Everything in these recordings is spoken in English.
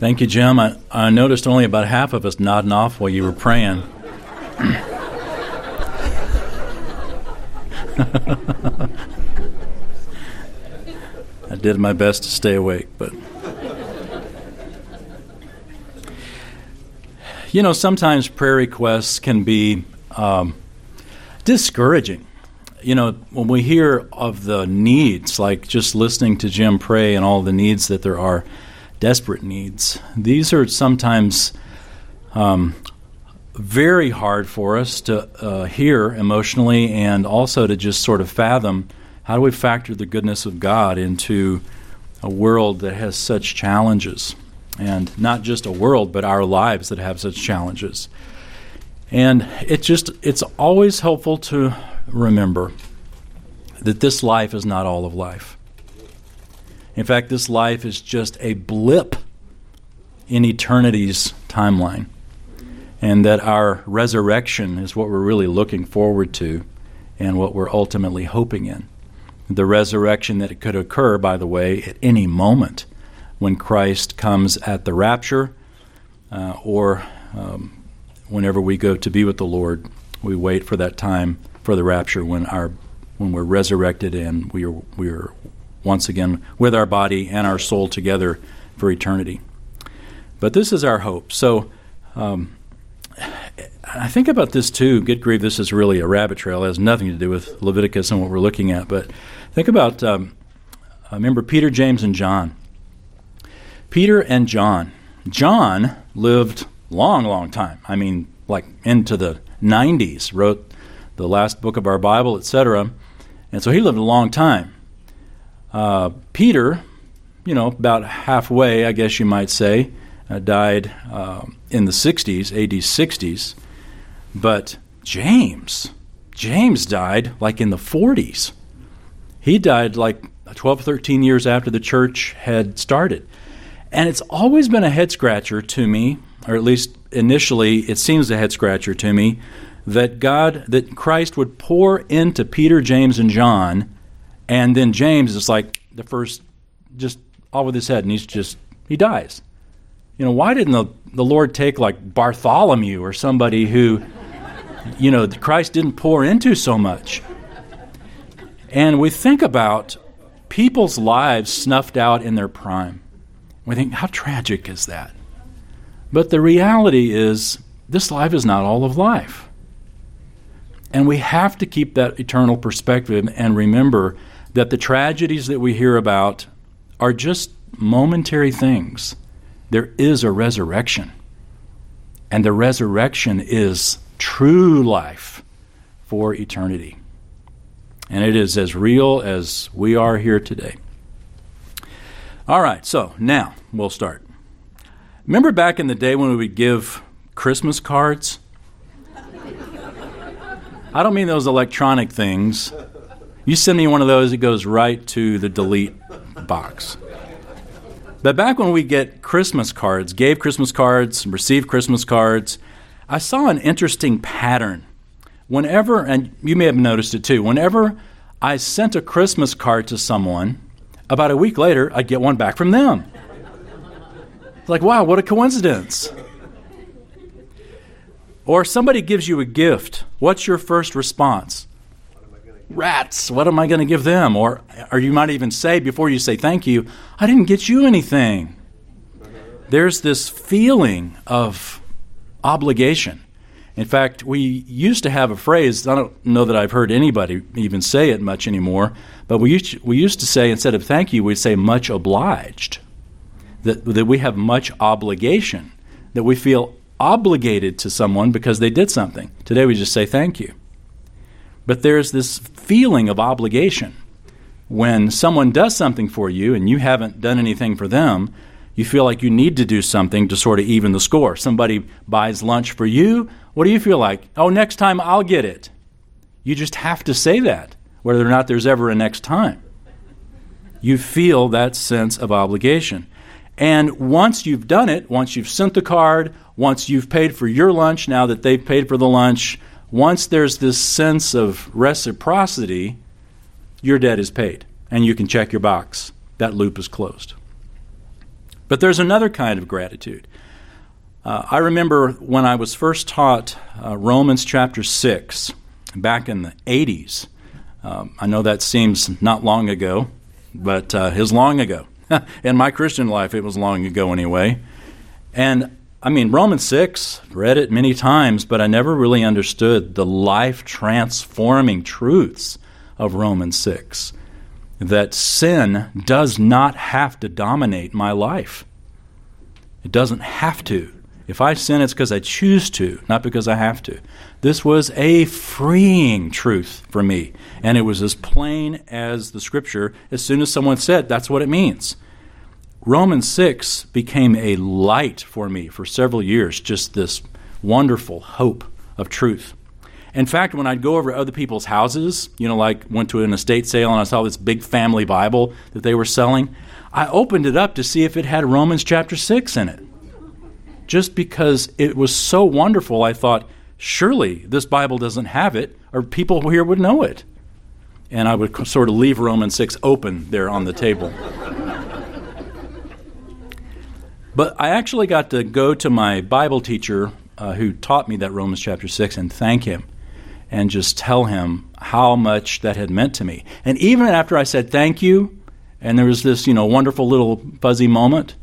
Thank you, Jim. I, I noticed only about half of us nodding off while you were praying. I did my best to stay awake, but. You know, sometimes prayer requests can be um, discouraging. You know, when we hear of the needs, like just listening to Jim pray and all the needs that there are, desperate needs, these are sometimes um, very hard for us to uh, hear emotionally and also to just sort of fathom how do we factor the goodness of God into a world that has such challenges? And not just a world, but our lives that have such challenges. And it just it's always helpful to remember that this life is not all of life. In fact, this life is just a blip in eternity's timeline. And that our resurrection is what we're really looking forward to and what we're ultimately hoping in. The resurrection that could occur, by the way, at any moment when Christ comes at the rapture uh, or um, whenever we go to be with the Lord, we wait for that time for the rapture when our when we're resurrected and we are we are once again with our body and our soul together for eternity. But this is our hope. So um, I think about this too. Good grief, this is really a rabbit trail. It has nothing to do with Leviticus and what we're looking at. But think about um, remember Peter, James, and John. Peter and John. John lived long, long time. I mean, like into the 90s, wrote the last book of our Bible, etc. And so he lived a long time. Uh, Peter, you know, about halfway, I guess you might say, uh, died uh, in the 60s, AD 60s. But James, James died like in the 40s. He died like 12, 13 years after the church had started. And it's always been a head scratcher to me, or at least initially it seems a head scratcher to me, that God, that Christ would pour into Peter, James, and John, and then James is like the first, just all with his head, and he's just, he dies. You know, why didn't the, the Lord take like Bartholomew or somebody who, you know, Christ didn't pour into so much? And we think about people's lives snuffed out in their prime. We think, how tragic is that? But the reality is, this life is not all of life. And we have to keep that eternal perspective and remember that the tragedies that we hear about are just momentary things. There is a resurrection. And the resurrection is true life for eternity. And it is as real as we are here today. All right, so now we'll start. Remember back in the day when we would give Christmas cards? I don't mean those electronic things. You send me one of those, it goes right to the delete box. But back when we get Christmas cards, gave Christmas cards, received Christmas cards, I saw an interesting pattern. Whenever, and you may have noticed it too, whenever I sent a Christmas card to someone, about a week later, I'd get one back from them. Like, wow, what a coincidence. Or somebody gives you a gift. What's your first response? Rats, what am I going to give them? Or, or you might even say, before you say thank you, I didn't get you anything. There's this feeling of obligation. In fact, we used to have a phrase, I don't know that I've heard anybody even say it much anymore, but we used to, we used to say, instead of thank you, we'd say much obliged. That, that we have much obligation, that we feel obligated to someone because they did something. Today we just say thank you. But there's this feeling of obligation. When someone does something for you and you haven't done anything for them, you feel like you need to do something to sort of even the score. Somebody buys lunch for you. What do you feel like? Oh, next time I'll get it. You just have to say that, whether or not there's ever a next time. You feel that sense of obligation. And once you've done it, once you've sent the card, once you've paid for your lunch, now that they've paid for the lunch, once there's this sense of reciprocity, your debt is paid and you can check your box. That loop is closed. But there's another kind of gratitude. Uh, I remember when I was first taught uh, Romans chapter 6 back in the 80s. Um, I know that seems not long ago, but uh, long ago. in my Christian life, it was long ago anyway. And I mean, Romans 6, read it many times, but I never really understood the life transforming truths of Romans 6. That sin does not have to dominate my life. It doesn't have to. If I sin, it's because I choose to, not because I have to. This was a freeing truth for me, and it was as plain as the scripture. As soon as someone said, that's what it means. Romans 6 became a light for me for several years, just this wonderful hope of truth. In fact, when I'd go over other people's houses, you know, like went to an estate sale and I saw this big family Bible that they were selling, I opened it up to see if it had Romans chapter 6 in it. Just because it was so wonderful, I thought, surely this Bible doesn't have it, or people here would know it. And I would sort of leave Romans 6 open there on the table. But I actually got to go to my Bible teacher uh, who taught me that Romans chapter 6 and thank him and just tell him how much that had meant to me. And even after I said thank you, and there was this, you know, wonderful little fuzzy moment,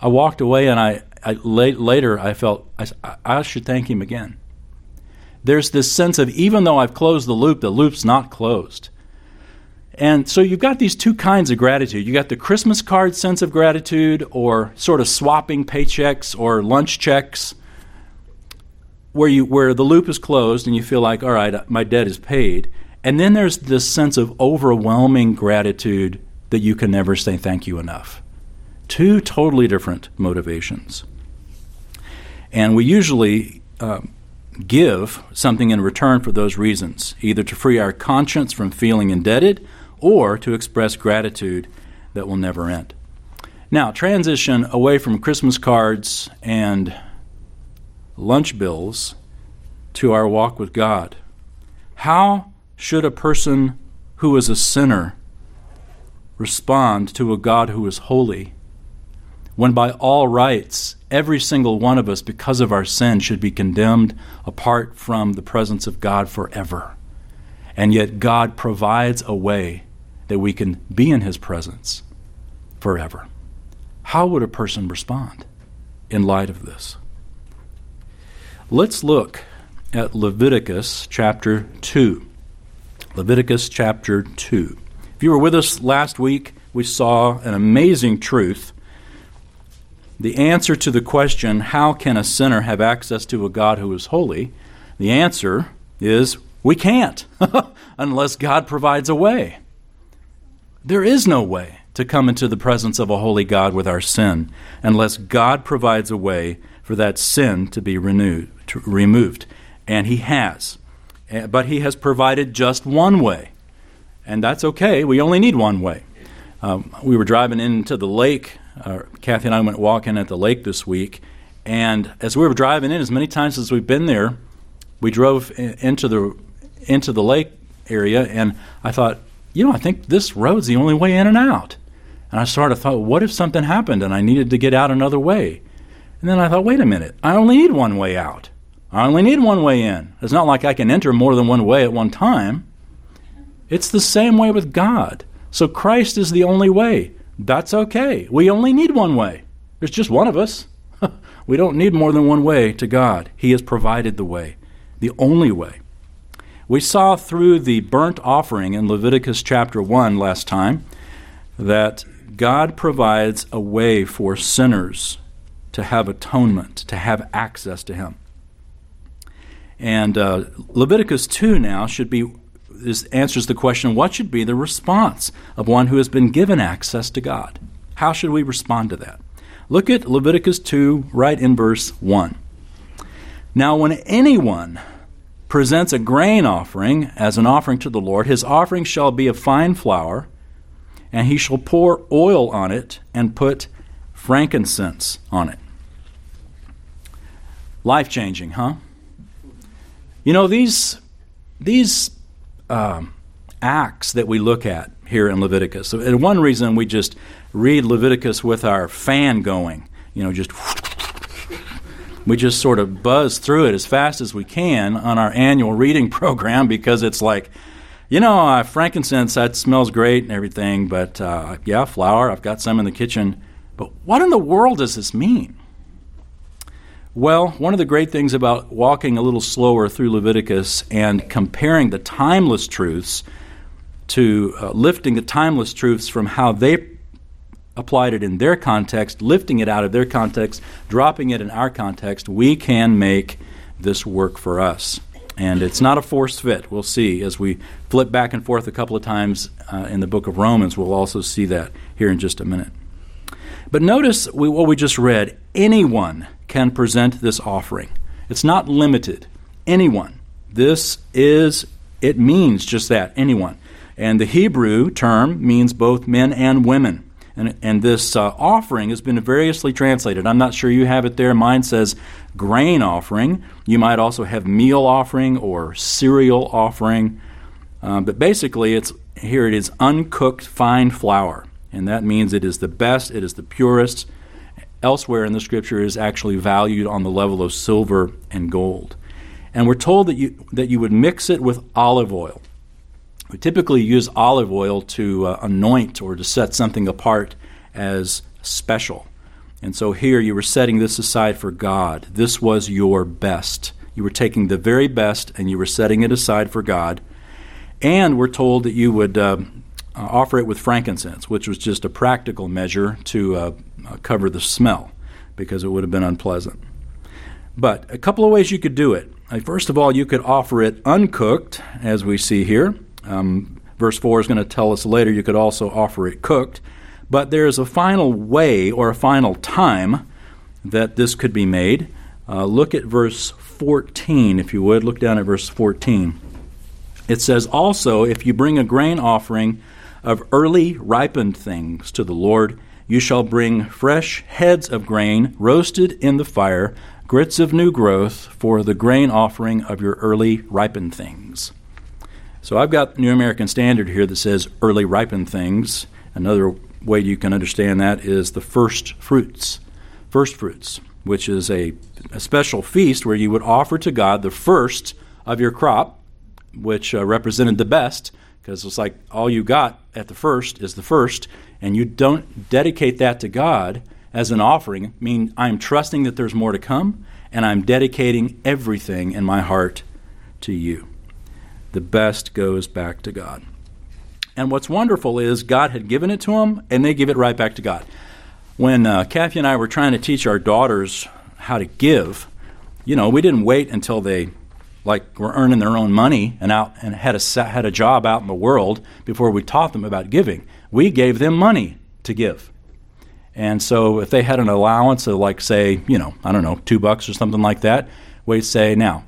I walked away and I, I later I felt I, I should thank him again. There's this sense of even though I've closed the loop, the loop's not closed. And so you've got these two kinds of gratitude. You got the Christmas card sense of gratitude, or sort of swapping paychecks or lunch checks, where you where the loop is closed and you feel like, all right, my debt is paid. And then there's this sense of overwhelming gratitude that you can never say thank you enough. Two totally different motivations. And we usually uh, give something in return for those reasons, either to free our conscience from feeling indebted or to express gratitude that will never end. Now, transition away from Christmas cards and lunch bills to our walk with God. How should a person who is a sinner respond to a God who is holy when, by all rights, every single one of us, because of our sin, should be condemned apart from the presence of God forever? And yet, God provides a way that we can be in His presence forever. How would a person respond in light of this? Let's look at Leviticus chapter 2. Leviticus chapter 2. If you were with us last week, we saw an amazing truth. The answer to the question, how can a sinner have access to a God who is holy? The answer is we can't unless God provides a way. There is no way to come into the presence of a holy God with our sin unless God provides a way for that sin to be renewed, to, removed. And He has. Eh, but He has provided just one way. And that's okay. We only need one way. Um, we were driving into the lake. Uh, Kathy and I went walking at the lake this week. And as we were driving in, as many times as we've been there, we drove into the into the lake area, and I thought, you know, I think this road's the only way in and out. And I started thought, what if something happened and I needed to get out another way? And then I thought, wait a minute, I only need one way out. I only need one way in. It's not like I can enter more than one way at one time. It's the same way with God. So Christ is the only way. That's okay. We only need one way. There's just one of us. we don't need more than one way to God. He has provided the way, the only way. We saw through the burnt offering in Leviticus chapter 1 last time that God provides a way for sinners to have atonement, to have access to Him. And uh, Leviticus 2 now should be answers the question what should be the response of one who has been given access to God? How should we respond to that? Look at Leviticus 2, right in verse 1. Now, when anyone presents a grain offering as an offering to the Lord, his offering shall be of fine flour, and he shall pour oil on it and put frankincense on it. Life changing, huh? You know, these, these um, acts that we look at here in Leviticus, and one reason we just read Leviticus with our fan going, you know, just we just sort of buzz through it as fast as we can on our annual reading program because it's like, you know, uh, frankincense, that smells great and everything, but uh, yeah, flour, I've got some in the kitchen. But what in the world does this mean? Well, one of the great things about walking a little slower through Leviticus and comparing the timeless truths to uh, lifting the timeless truths from how they applied it in their context, lifting it out of their context, dropping it in our context, we can make this work for us. And it's not a forced fit. We'll see as we flip back and forth a couple of times uh, in the book of Romans. We'll also see that here in just a minute. But notice we, what we just read anyone can present this offering, it's not limited. Anyone. This is, it means just that, anyone. And the Hebrew term means both men and women. And, and this uh, offering has been variously translated. I'm not sure you have it there. Mine says grain offering. You might also have meal offering or cereal offering. Uh, but basically, it's here it is uncooked fine flour. And that means it is the best, it is the purest. Elsewhere in the scripture is actually valued on the level of silver and gold. And we're told that you, that you would mix it with olive oil. We typically use olive oil to uh, anoint or to set something apart as special. And so here you were setting this aside for God. This was your best. You were taking the very best and you were setting it aside for God. And we're told that you would uh, uh offer it with frankincense, which was just a practical measure to uh, uh, cover the smell because it would have been unpleasant. But a couple of ways you could do it. First of all, you could offer it uncooked, as we see here. Um, verse 4 is going to tell us later you could also offer it cooked. But there is a final way or a final time that this could be made. Uh, look at verse 14, if you would. Look down at verse 14. It says, Also, if you bring a grain offering of early ripened things to the Lord, you shall bring fresh heads of grain roasted in the fire, grits of new growth, for the grain offering of your early ripened things. So I've got the New American Standard here that says early ripened things. Another way you can understand that is the first fruits. First fruits, which is a, a special feast where you would offer to God the first of your crop, which uh, represented the best, because it's like all you got at the first is the first, and you don't dedicate that to God as an offering. I mean, I'm trusting that there's more to come, and I'm dedicating everything in my heart to you the best goes back to God. And what's wonderful is God had given it to them, and they give it right back to God. When uh, Kathy and I were trying to teach our daughters how to give, you know, we didn't wait until they like were earning their own money and out and had a had a job out in the world before we taught them about giving. We gave them money to give. And so if they had an allowance of like say, you know, I don't know, 2 bucks or something like that, we'd say, "Now,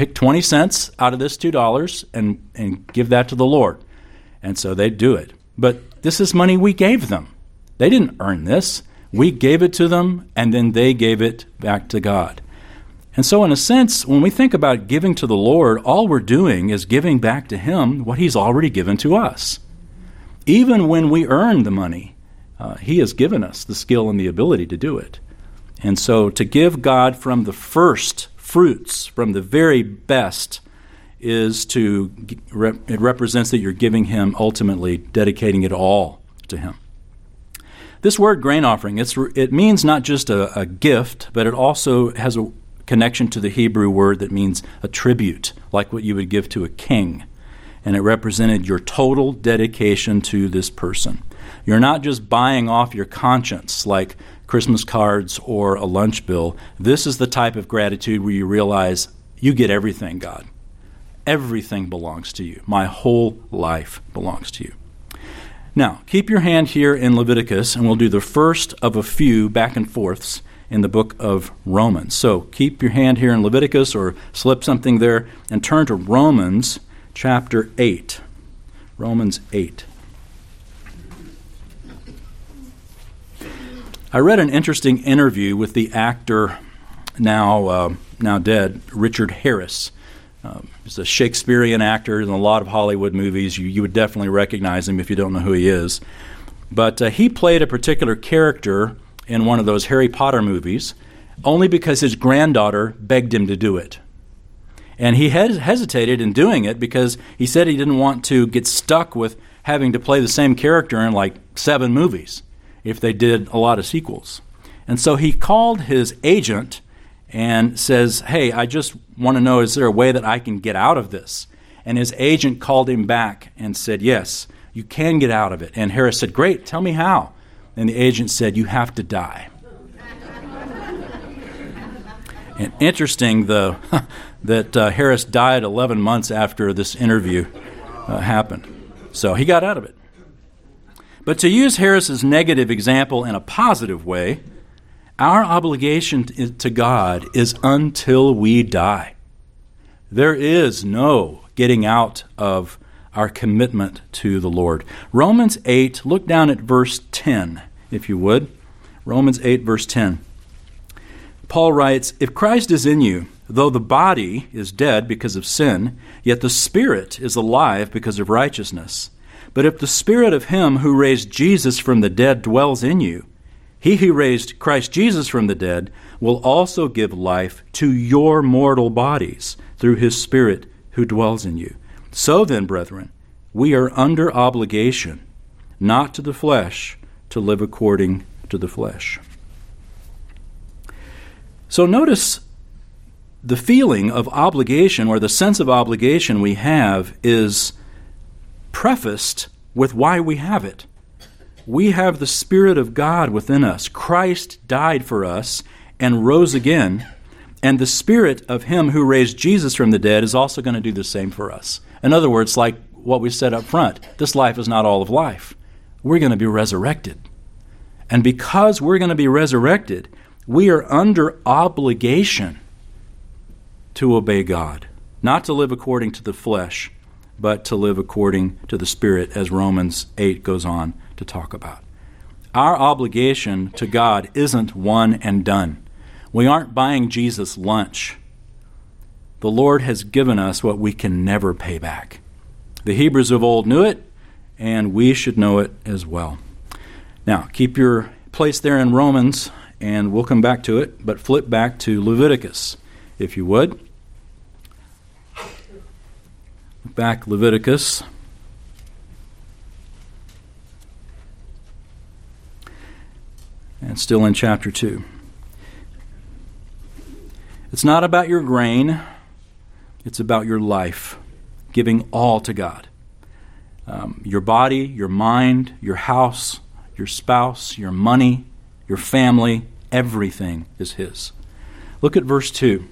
pick 20 cents out of this $2 and, and give that to the Lord. And so they'd do it. But this is money we gave them. They didn't earn this. We gave it to them, and then they gave it back to God. And so, in a sense, when we think about giving to the Lord, all we're doing is giving back to Him what He's already given to us. Even when we earn the money, uh, He has given us the skill and the ability to do it. And so, to give God from the first fruits from the very best is to it represents that you're giving him ultimately dedicating it all to him. This word grain offering it means not just a, a gift but it also has a connection to the hebrew word that means a tribute like what you would give to a king. And it represented your total dedication to this person. You're not just buying off your conscience like Christmas cards, or a lunch bill. This is the type of gratitude where you realize you get everything, God. Everything belongs to you. My whole life belongs to you. Now, keep your hand here in Leviticus, and we'll do the first of a few back and forths in the book of Romans. So keep your hand here in Leviticus or slip something there and turn to Romans chapter 8. Romans 8. I read an interesting interview with the actor, now uh, now dead, Richard Harris. Um, he's a Shakespearean actor in a lot of Hollywood movies. You, you would definitely recognize him if you don't know who he is. But uh, he played a particular character in one of those Harry Potter movies only because his granddaughter begged him to do it. And he hes- hesitated in doing it because he said he didn't want to get stuck with having to play the same character in like seven movies if they did a lot of sequels. And so he called his agent and says, Hey, I just want to know is there a way that I can get out of this? And his agent called him back and said, Yes, you can get out of it. And Harris said, Great, tell me how. And the agent said, You have to die. and interesting, though, that uh, Harris died 11 months after this interview uh, happened. So he got out of it. But to use Harris's negative example in a positive way, our obligation to God is until we die. There is no getting out of our commitment to the Lord. Romans 8, look down at verse 10, if you would. Romans 8, verse 10. Paul writes If Christ is in you, though the body is dead because of sin, yet the spirit is alive because of righteousness. But if the spirit of him who raised Jesus from the dead dwells in you, he who raised Christ Jesus from the dead will also give life to your mortal bodies through his Spirit who dwells in you. So then, brethren, we are under obligation, not to the flesh, to live according to the flesh. So notice the feeling of obligation or the sense of obligation we have is prefaced with why we have it we have the Spirit of God within us. Christ died for us and rose again, and the Spirit of Him who raised Jesus from the dead is also going to do the same for us. In other words, like what we said up front, this life is not all of life. We're going to be resurrected. And because we're going to be resurrected, we are under obligation to obey God, not to live according to the flesh, but to live according to the Spirit, as Romans 8 goes on to talk about. Our obligation to God isn't one and done. We aren't buying Jesus lunch. The Lord has given us what we can never pay back. The Hebrews of old knew it, and we should know it as well. Now, keep your place there in Romans, and we'll come back to it, but flip back to Leviticus, if you would. Back Leviticus. and still in chapter 2. It's not about your grain, it's about your life, giving all to God. Um, your body, your mind, your house, your spouse, your money, your family, everything is His. Look at verse 2.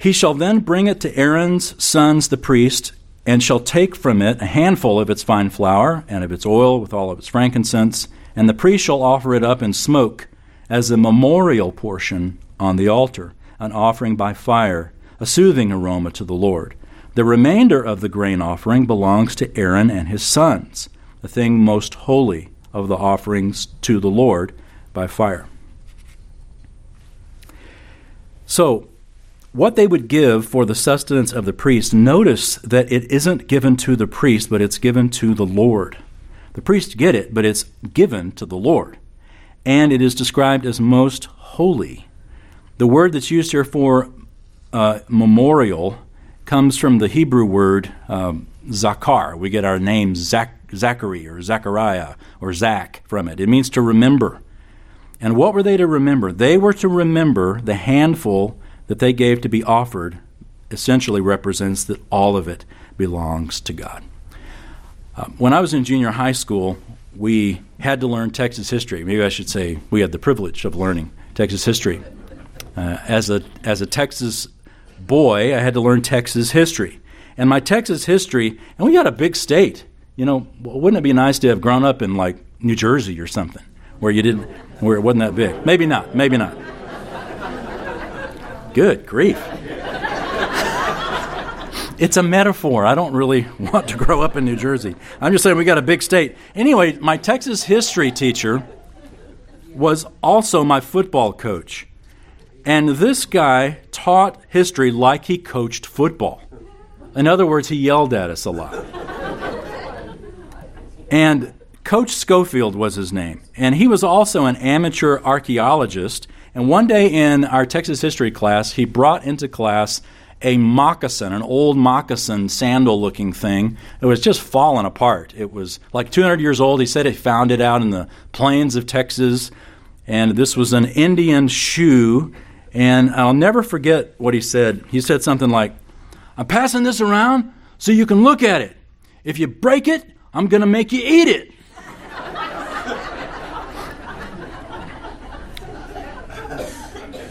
He shall then bring it to Aaron's sons, the priest, and shall take from it a handful of its fine flour and of its oil with all of its frankincense and the priest shall offer it up in smoke as a memorial portion on the altar, an offering by fire, a soothing aroma to the Lord. The remainder of the grain offering belongs to Aaron and his sons, the thing most holy of the offerings to the Lord by fire. So, what they would give for the sustenance of the priest, notice that it isn't given to the priest, but it's given to the Lord. The priests get it, but it's given to the Lord. And it is described as most holy. The word that's used here for uh, memorial comes from the Hebrew word um, zakar. We get our name Zach, Zachary or Zachariah or Zach from it. It means to remember. And what were they to remember? They were to remember the handful that they gave to be offered, essentially represents that all of it belongs to God. Um, when I was in junior high school, we had to learn Texas history. Maybe I should say we had the privilege of learning Texas history. Uh, as a as a Texas boy, I had to learn Texas history, and my Texas history. And we got a big state. You know, wouldn't it be nice to have grown up in like New Jersey or something, where you didn't, where it wasn't that big? Maybe not. Maybe not. Good grief. It's a metaphor. I don't really want to grow up in New Jersey. I'm just saying we got a big state. Anyway, my Texas history teacher was also my football coach. And this guy taught history like he coached football. In other words, he yelled at us a lot. And Coach Schofield was his name. And he was also an amateur archaeologist. And one day in our Texas history class, he brought into class a moccasin, an old moccasin sandal looking thing. It was just falling apart. It was like 200 years old. He said he found it out in the plains of Texas. And this was an Indian shoe. And I'll never forget what he said. He said something like, I'm passing this around so you can look at it. If you break it, I'm going to make you eat it.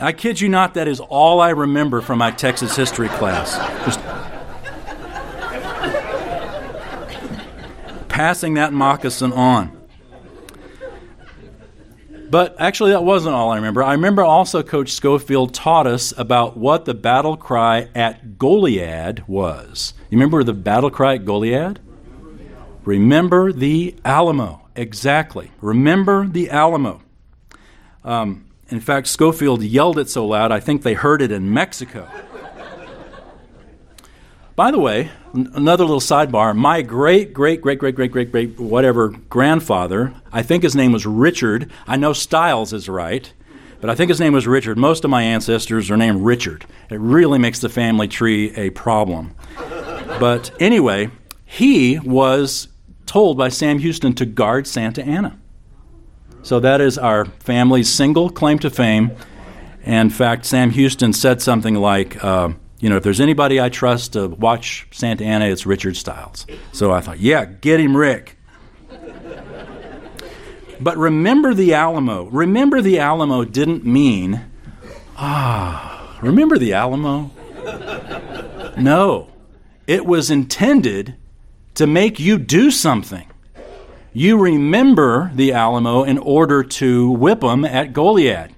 I kid you not, that is all I remember from my Texas history class. Just passing that moccasin on. But actually, that wasn't all I remember. I remember also Coach Schofield taught us about what the battle cry at Goliad was. You remember the battle cry at Goliad? Remember the Alamo. Exactly. Remember the Alamo. Um, in fact, Schofield yelled it so loud, I think they heard it in Mexico. By the way, another little sidebar my great, great, great, great, great, great, great, whatever grandfather, I think his name was Richard. I know Stiles is right, but I think his name was Richard. Most of my ancestors are named Richard. It really makes the family tree a problem. but anyway, he was told by Sam Houston to guard Santa Anna. So that is our family's single claim to fame. in fact, Sam Houston said something like, uh, you know, if there's anybody I trust to watch Santa Anna, it's Richard Stiles. So I thought, yeah, get him, Rick. but remember the Alamo. Remember the Alamo didn't mean, ah, remember the Alamo? No. It was intended to make you do something you remember the Alamo in order to whip them at Goliad.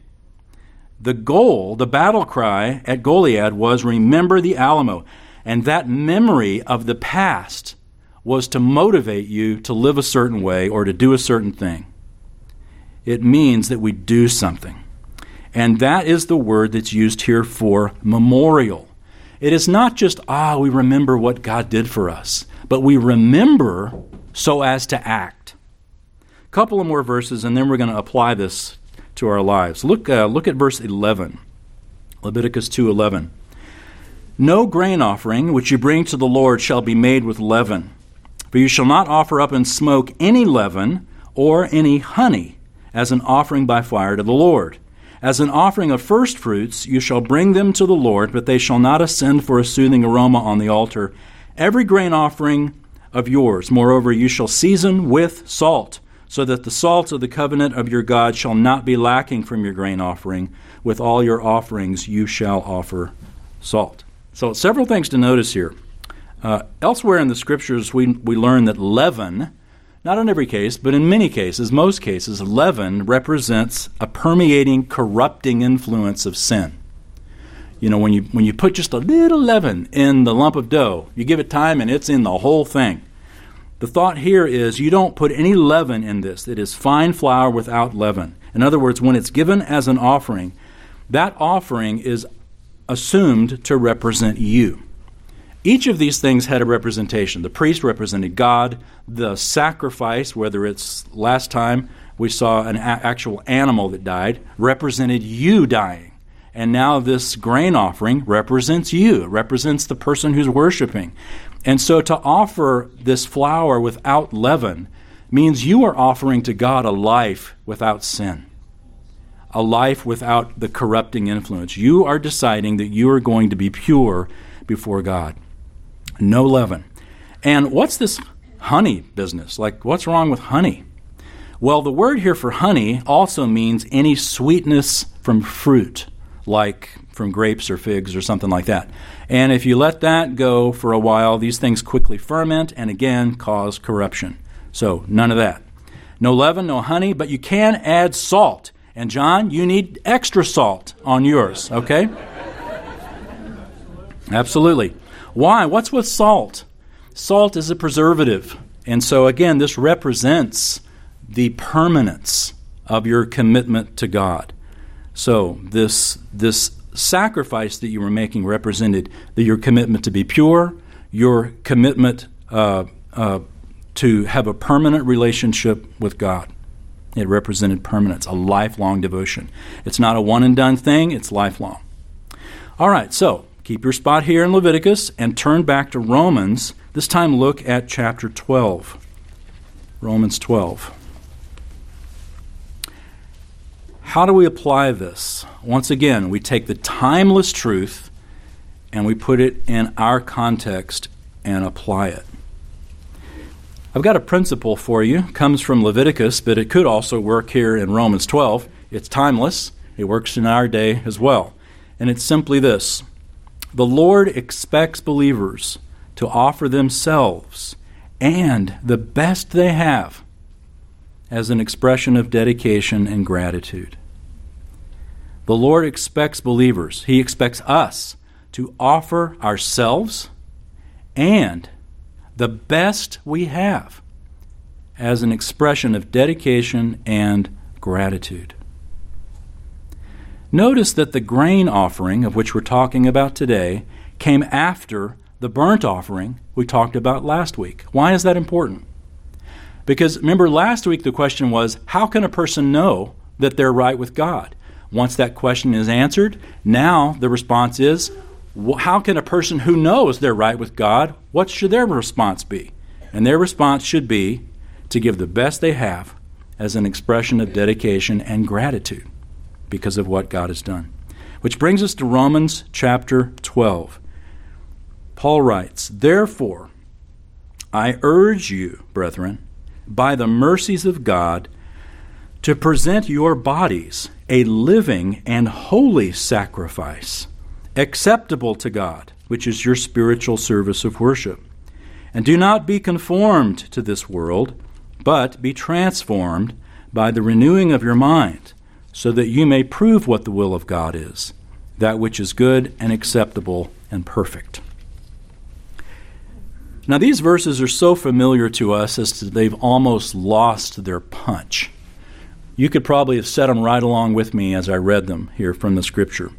The goal, the battle cry at Goliad was remember the Alamo. And that memory of the past was to motivate you to live a certain way or to do a certain thing. It means that we do something. And that is the word that's used here for memorial. It is not just, ah, we remember what God did for us, but we remember so as to act. A couple of more verses, and then we're going to apply this to our lives. Look, uh, look at verse 11, Leviticus 2:11. No grain offering which you bring to the Lord shall be made with leaven, for you shall not offer up in smoke any leaven or any honey as an offering by fire to the Lord. As an offering of first fruits, you shall bring them to the Lord, but they shall not ascend for a soothing aroma on the altar. Every grain offering of yours. Moreover, you shall season with salt, so that the salt of the covenant of your God shall not be lacking from your grain offering. With all your offerings you shall offer salt. So, several things to notice here. Uh, elsewhere in the scriptures, we, we learn that leaven, not in every case, but in many cases, most cases, leaven represents a permeating, corrupting influence of sin. You know, when you when you put just a little leaven in the lump of dough, you give it time and it's in the whole thing. The thought here is you don't put any leaven in this. It is fine flour without leaven. In other words, when it's given as an offering, that offering is assumed to represent you. Each of these things had a representation. The priest represented God, the sacrifice, whether it's last time we saw an a- actual animal that died, represented you dying. And now this grain offering represents you, it represents the person who's worshiping. And so to offer this flour without leaven means you are offering to God a life without sin, a life without the corrupting influence. You are deciding that you are going to be pure before God. No leaven. And what's this honey business? Like, what's wrong with honey? Well, the word here for honey also means any sweetness from fruit like from grapes or figs or something like that. And if you let that go for a while, these things quickly ferment and again cause corruption. So, none of that. No leaven, no honey, but you can add salt. And, John, you need extra salt on yours, okay? Absolutely. Why? What's with salt? Salt is a preservative. And so, again, this represents the permanence of your commitment to God. So this this sacrifice that you were making represented the, your commitment to be pure, your commitment uh, uh, to have a permanent relationship with God. It represented permanence, a lifelong devotion. It's not a one and done thing, it's lifelong. All right, so keep your spot here in Leviticus and turn back to Romans. This time look at chapter 12. Romans 12. How do we apply this? Once again, we take the timeless truth and we put it in our context and apply it. I've got a principle for you. It comes from Leviticus, but it could also work here in Romans 12. It's timeless. It works in our day as well. And it's simply this. The Lord expects believers to offer themselves and the best they have as an expression of dedication and gratitude. The Lord expects believers, He expects us to offer ourselves and the best we have as an expression of dedication and gratitude. Notice that the grain offering, of which we're talking about today, came after the burnt offering we talked about last week. Why is that important? Because remember, last week the question was how can a person know that they're right with God? Once that question is answered, now the response is how can a person who knows they're right with God, what should their response be? And their response should be to give the best they have as an expression of dedication and gratitude because of what God has done. Which brings us to Romans chapter 12. Paul writes, Therefore, I urge you, brethren, by the mercies of God, to present your bodies a living and holy sacrifice acceptable to God, which is your spiritual service of worship. And do not be conformed to this world, but be transformed by the renewing of your mind, so that you may prove what the will of God is, that which is good and acceptable and perfect. Now, these verses are so familiar to us as to they've almost lost their punch. You could probably have said them right along with me as I read them here from the scripture.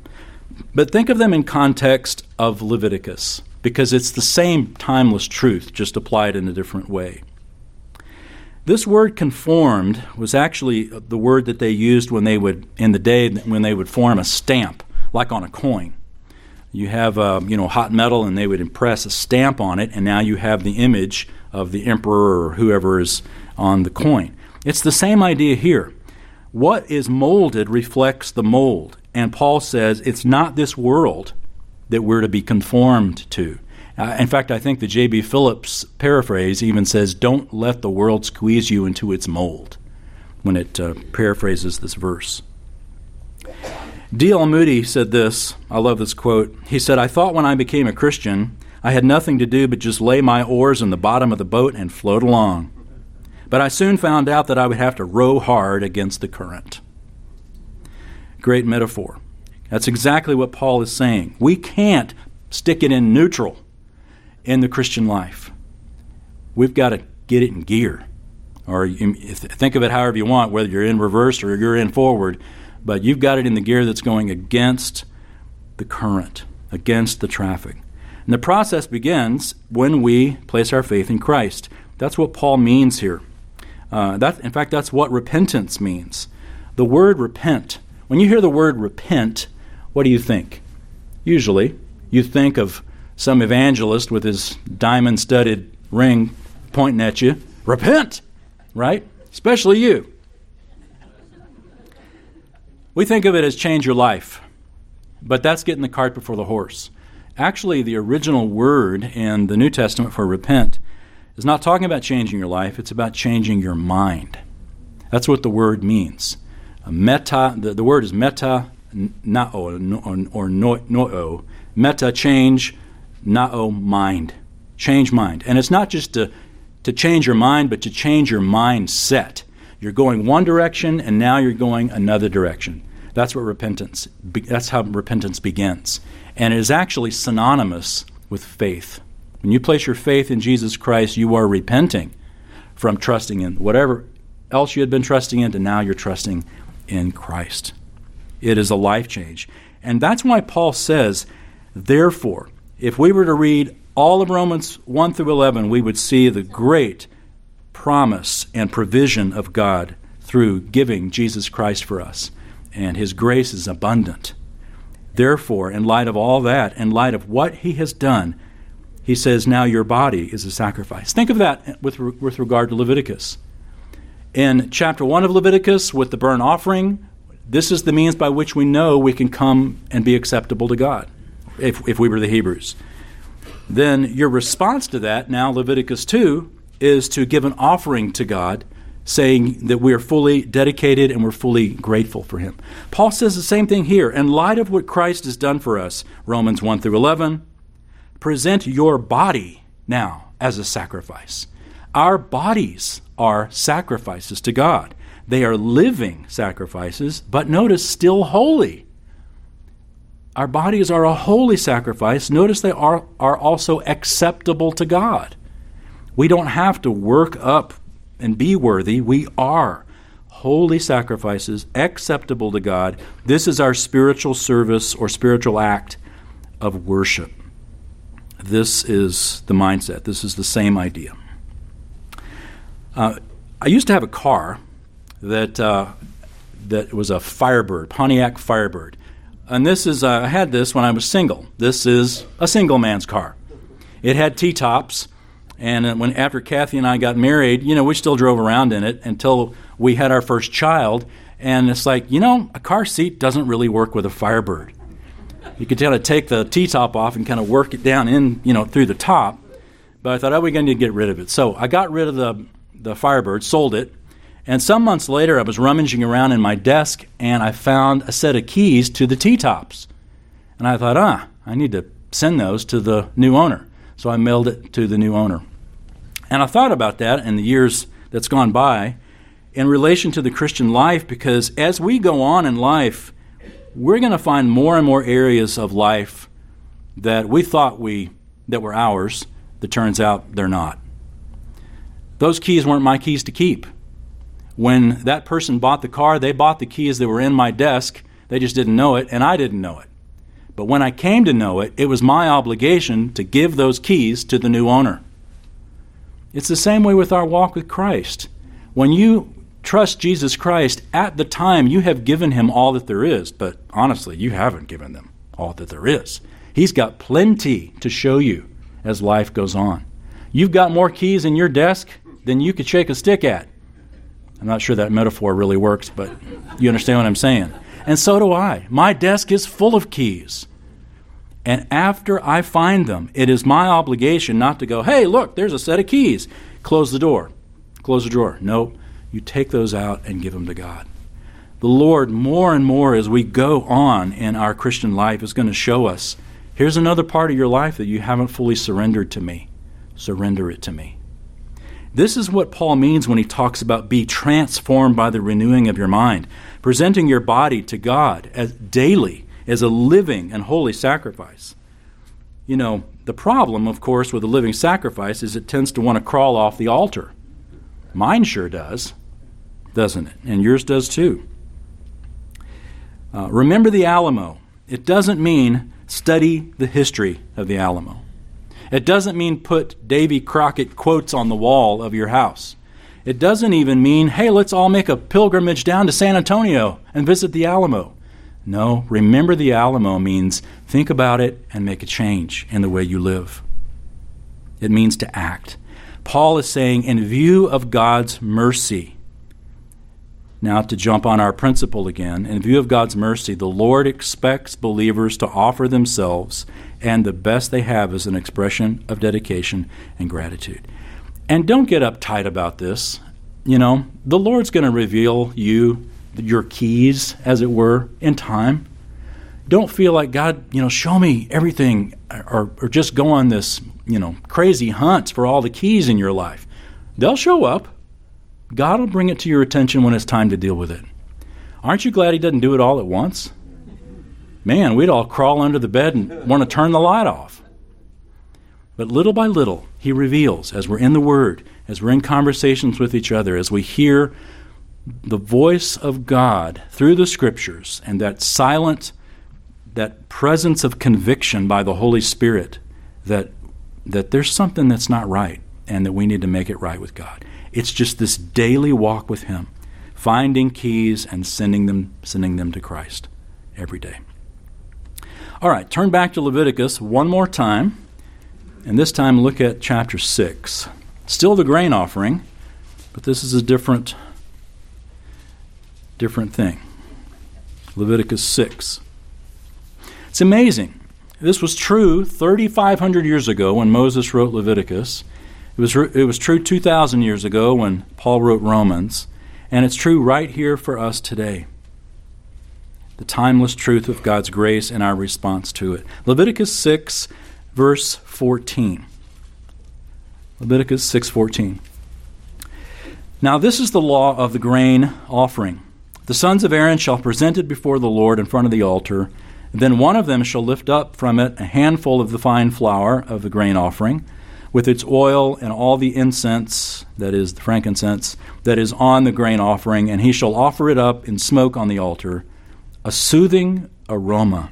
But think of them in context of Leviticus, because it's the same timeless truth, just applied in a different way. This word conformed was actually the word that they used when they would, in the day, when they would form a stamp, like on a coin. You have, uh, you know, hot metal, and they would impress a stamp on it, and now you have the image of the emperor or whoever is on the coin. It's the same idea here. What is molded reflects the mold. And Paul says it's not this world that we're to be conformed to. Uh, in fact, I think the J.B. Phillips paraphrase even says, Don't let the world squeeze you into its mold, when it uh, paraphrases this verse. D.L. Moody said this. I love this quote. He said, I thought when I became a Christian, I had nothing to do but just lay my oars in the bottom of the boat and float along. But I soon found out that I would have to row hard against the current great metaphor. That's exactly what Paul is saying. We can't stick it in neutral in the Christian life. We've got to get it in gear. Or think of it however you want, whether you're in reverse or you're in forward, but you've got it in the gear that's going against the current, against the traffic. And the process begins when we place our faith in Christ. That's what Paul means here. Uh, that, in fact, that's what repentance means. The word repent when you hear the word repent, what do you think? Usually, you think of some evangelist with his diamond studded ring pointing at you. Repent! Right? Especially you. We think of it as change your life, but that's getting the cart before the horse. Actually, the original word in the New Testament for repent is not talking about changing your life, it's about changing your mind. That's what the word means meta, the, the word is meta nao or, or noio. Meta, change, nao, mind. Change mind. And it's not just to, to change your mind, but to change your mindset. You're going one direction and now you're going another direction. That's what repentance, that's how repentance begins. And it is actually synonymous with faith. When you place your faith in Jesus Christ, you are repenting from trusting in whatever else you had been trusting in, and now you're trusting in Christ. It is a life change. And that's why Paul says, therefore, if we were to read all of Romans 1 through 11, we would see the great promise and provision of God through giving Jesus Christ for us, and His grace is abundant. Therefore, in light of all that, in light of what He has done, He says, Now your body is a sacrifice. Think of that with, with regard to Leviticus. In chapter 1 of Leviticus, with the burnt offering, this is the means by which we know we can come and be acceptable to God, if, if we were the Hebrews. Then your response to that, now Leviticus 2, is to give an offering to God, saying that we are fully dedicated and we're fully grateful for Him. Paul says the same thing here. In light of what Christ has done for us, Romans 1 through 11, present your body now as a sacrifice. Our bodies are sacrifices to God. They are living sacrifices, but notice, still holy. Our bodies are a holy sacrifice. Notice they are, are also acceptable to God. We don't have to work up and be worthy. We are holy sacrifices, acceptable to God. This is our spiritual service or spiritual act of worship. This is the mindset. This is the same idea. Uh, I used to have a car that uh, that was a Firebird, Pontiac Firebird, and this is uh, I had this when I was single. This is a single man's car. It had T tops, and uh, when after Kathy and I got married, you know, we still drove around in it until we had our first child. And it's like, you know, a car seat doesn't really work with a Firebird. You could kind of take the T top off and kind of work it down in, you know, through the top. But I thought, oh, we're going to get rid of it. So I got rid of the the Firebird, sold it, and some months later, I was rummaging around in my desk and I found a set of keys to the T tops. And I thought, ah, I need to send those to the new owner. So I mailed it to the new owner. And I thought about that in the years that's gone by in relation to the Christian life because as we go on in life, we're going to find more and more areas of life that we thought we that were ours that turns out they're not. Those keys weren't my keys to keep. When that person bought the car, they bought the keys that were in my desk. They just didn't know it, and I didn't know it. But when I came to know it, it was my obligation to give those keys to the new owner. It's the same way with our walk with Christ. When you trust Jesus Christ, at the time you have given him all that there is, but honestly, you haven't given them all that there is. He's got plenty to show you as life goes on. You've got more keys in your desk than you could shake a stick at. I'm not sure that metaphor really works, but you understand what I'm saying. And so do I. My desk is full of keys. And after I find them, it is my obligation not to go, hey, look, there's a set of keys. Close the door. Close the drawer. No, you take those out and give them to God. The Lord, more and more as we go on in our Christian life, is going to show us here's another part of your life that you haven't fully surrendered to me. Surrender it to me. This is what Paul means when he talks about be transformed by the renewing of your mind, presenting your body to God as daily as a living and holy sacrifice. You know, the problem, of course, with a living sacrifice is it tends to want to crawl off the altar. Mine sure does, doesn't it? And yours does too. Uh, remember the Alamo. It doesn't mean study the history of the Alamo. It doesn't mean put Davy Crockett quotes on the wall of your house. It doesn't even mean, hey, let's all make a pilgrimage down to San Antonio and visit the Alamo. No, remember the Alamo means think about it and make a change in the way you live. It means to act. Paul is saying, in view of God's mercy, now to jump on our principle again, in view of God's mercy, the Lord expects believers to offer themselves and the best they have is an expression of dedication and gratitude. And don't get uptight about this. You know, the Lord's going to reveal you your keys, as it were, in time. Don't feel like God, you know, show me everything, or, or just go on this, you know, crazy hunt for all the keys in your life. They'll show up. God will bring it to your attention when it's time to deal with it. Aren't you glad He doesn't do it all at once? man, we'd all crawl under the bed and want to turn the light off. But little by little, he reveals, as we're in the Word, as we're in conversations with each other, as we hear the voice of God through the Scriptures and that silent, that presence of conviction by the Holy Spirit that, that there's something that's not right and that we need to make it right with God. It's just this daily walk with Him, finding keys and sending them, sending them to Christ every day. All right, turn back to Leviticus one more time, and this time look at chapter 6. Still the grain offering, but this is a different different thing. Leviticus 6. It's amazing. This was true 3,500 years ago when Moses wrote Leviticus. It was, it was true 2,000 years ago when Paul wrote Romans. And it's true right here for us today. The timeless truth of God's grace and our response to it. Leviticus 6, verse 14. Leviticus 6:14. Now this is the law of the grain offering. The sons of Aaron shall present it before the Lord in front of the altar. Then one of them shall lift up from it a handful of the fine flour of the grain offering, with its oil and all the incense, that is, the frankincense, that is on the grain offering, and he shall offer it up in smoke on the altar, a soothing aroma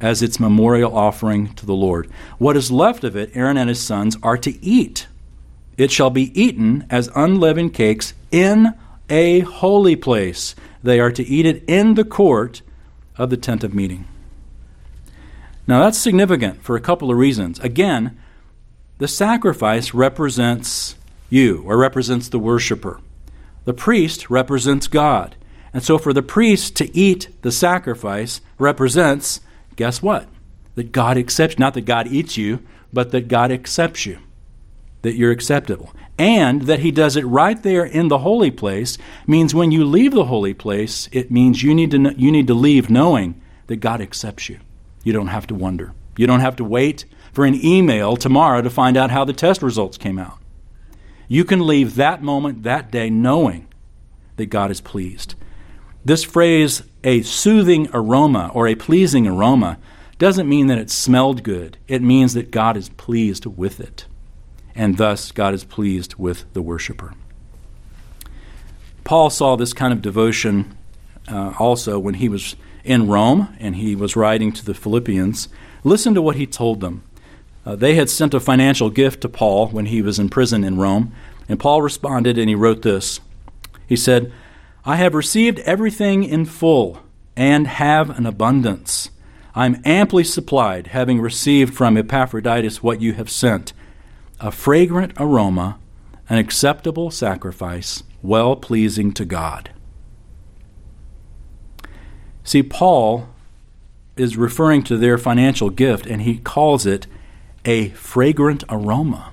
as its memorial offering to the Lord. What is left of it, Aaron and his sons are to eat. It shall be eaten as unleavened cakes in a holy place. They are to eat it in the court of the tent of meeting. Now that's significant for a couple of reasons. Again, the sacrifice represents you or represents the worshiper. The priest represents God. And so for the priest to eat the sacrifice represents, guess what? That God accepts, not that God eats you, but that God accepts you, that you're acceptable and that he does it right there in the holy place means when you leave the holy place it means you need to you need to leave knowing that God accepts you. You don't have to wonder. You don't have to wait for an email tomorrow to find out how the test results came out. You can leave that moment, that day, knowing that God is pleased. This phrase, a soothing aroma or a pleasing aroma, doesn't mean that it smelled good. It means that God is pleased with it and thus God is pleased with the worshiper. Paul saw this kind of devotion uh, also when he was in Rome and he was writing to the Philippians. Listen to what he told them. Uh, they had sent a financial gift to Paul when he was in prison in Rome, and Paul responded and he wrote this. He said, I have received everything in full and have an abundance. I am amply supplied, having received from Epaphroditus what you have sent a fragrant aroma, an acceptable sacrifice, well pleasing to God. See, Paul is referring to their financial gift, and he calls it a fragrant aroma.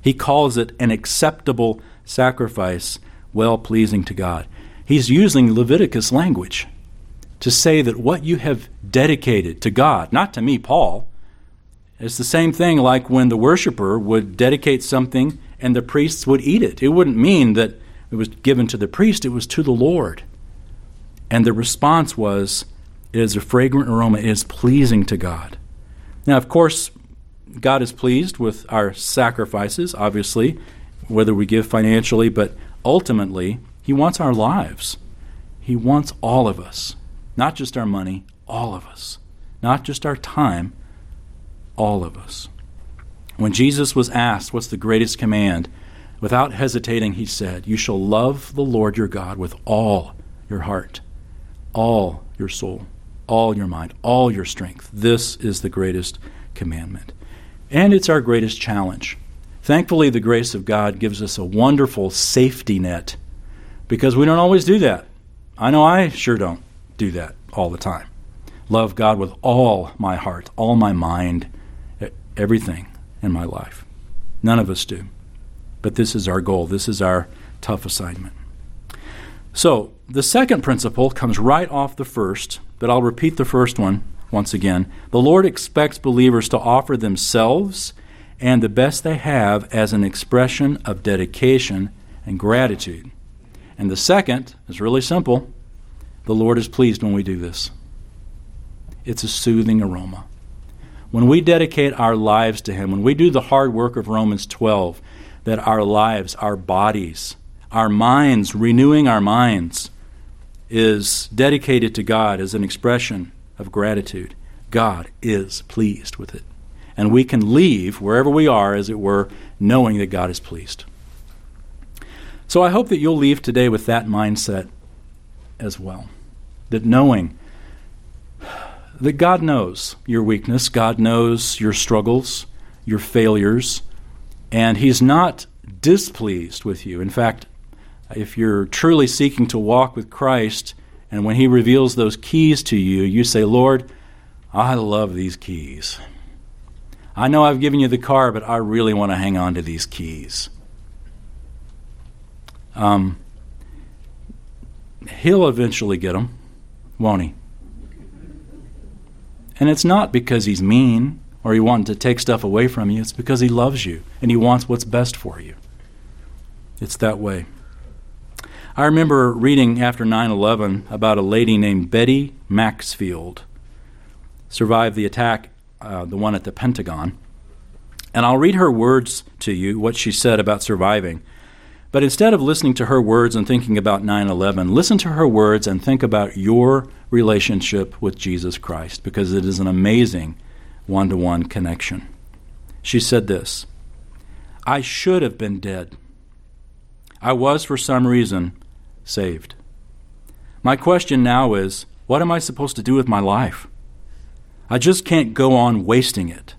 He calls it an acceptable sacrifice, well pleasing to God. He's using Leviticus language to say that what you have dedicated to God, not to me, Paul, it's the same thing like when the worshiper would dedicate something and the priests would eat it. It wouldn't mean that it was given to the priest, it was to the Lord. And the response was, It is a fragrant aroma, it is pleasing to God. Now, of course, God is pleased with our sacrifices, obviously, whether we give financially, but ultimately, He wants our lives. He wants all of us, not just our money, all of us, not just our time, all of us. When Jesus was asked, What's the greatest command? without hesitating, he said, You shall love the Lord your God with all your heart, all your soul, all your mind, all your strength. This is the greatest commandment. And it's our greatest challenge. Thankfully, the grace of God gives us a wonderful safety net because we don't always do that. I know I sure don't do that all the time. Love God with all my heart, all my mind, everything in my life. None of us do. But this is our goal. This is our tough assignment. So, the second principle comes right off the first, but I'll repeat the first one once again. The Lord expects believers to offer themselves and the best they have as an expression of dedication and gratitude. And the second is really simple the Lord is pleased when we do this. It's a soothing aroma when we dedicate our lives to Him, when we do the hard work of Romans 12, that our lives, our bodies, our minds, renewing our minds, is dedicated to God as an expression of gratitude, God is pleased with it. And we can leave wherever we are, as it were, knowing that God is pleased. So I hope that you'll leave today with that mindset as well. That knowing that God knows your weakness, God knows your struggles, your failures, and He's not displeased with you. In fact, if you're truly seeking to walk with Christ, and when He reveals those keys to you, you say, Lord, I love these keys. I know I've given you the car, but I really want to hang on to these keys. Um, he'll eventually get them, won't he? And it's not because he's mean or he wants to take stuff away from you, it's because he loves you and he wants what's best for you. It's that way. I remember reading after 9 11 about a lady named Betty Maxfield. Survived the attack, uh, the one at the Pentagon. And I'll read her words to you, what she said about surviving. But instead of listening to her words and thinking about 9 11, listen to her words and think about your relationship with Jesus Christ, because it is an amazing one to one connection. She said this I should have been dead. I was, for some reason, saved. My question now is what am I supposed to do with my life? I just can't go on wasting it.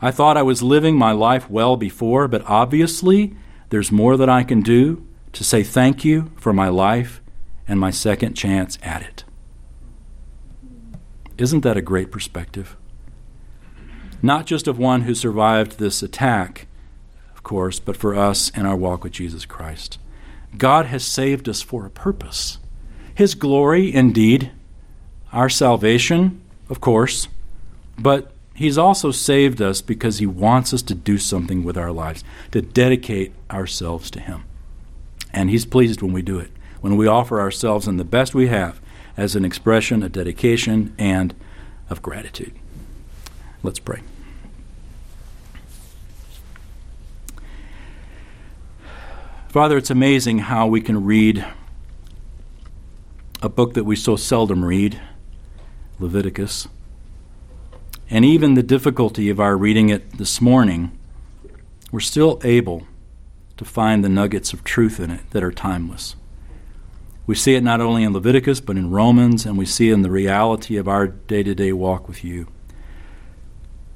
I thought I was living my life well before, but obviously there's more that I can do to say thank you for my life and my second chance at it. Isn't that a great perspective? Not just of one who survived this attack, of course, but for us in our walk with Jesus Christ. God has saved us for a purpose. His glory, indeed, our salvation, of course, but He's also saved us because He wants us to do something with our lives, to dedicate ourselves to Him. And He's pleased when we do it, when we offer ourselves in the best we have as an expression of dedication and of gratitude. Let's pray. Father, it's amazing how we can read a book that we so seldom read, Leviticus. And even the difficulty of our reading it this morning, we're still able to find the nuggets of truth in it that are timeless. We see it not only in Leviticus, but in Romans, and we see it in the reality of our day to day walk with you.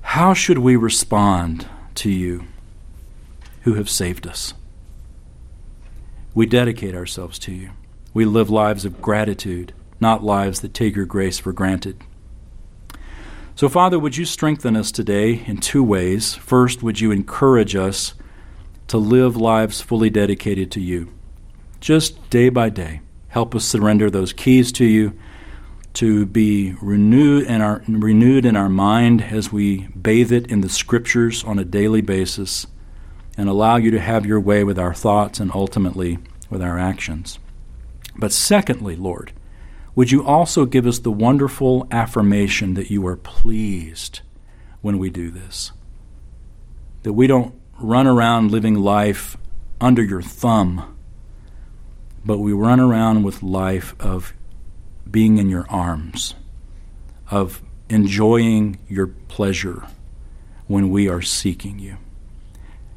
How should we respond to you who have saved us? We dedicate ourselves to you. We live lives of gratitude, not lives that take your grace for granted. So, Father, would you strengthen us today in two ways? First, would you encourage us to live lives fully dedicated to you, just day by day? Help us surrender those keys to you, to be renewed in our, renewed in our mind as we bathe it in the Scriptures on a daily basis and allow you to have your way with our thoughts and ultimately with our actions. But secondly, Lord, would you also give us the wonderful affirmation that you are pleased when we do this? That we don't run around living life under your thumb, but we run around with life of being in your arms, of enjoying your pleasure when we are seeking you.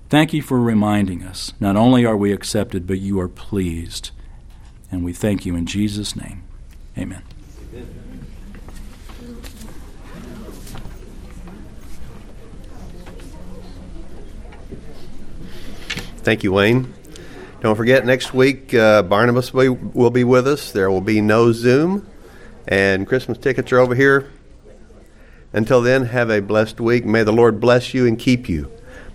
Thank you for reminding us. Not only are we accepted, but you are pleased. And we thank you in Jesus' name. Amen. Thank you, Wayne. Don't forget, next week uh, Barnabas will be with us. There will be no Zoom, and Christmas tickets are over here. Until then, have a blessed week. May the Lord bless you and keep you.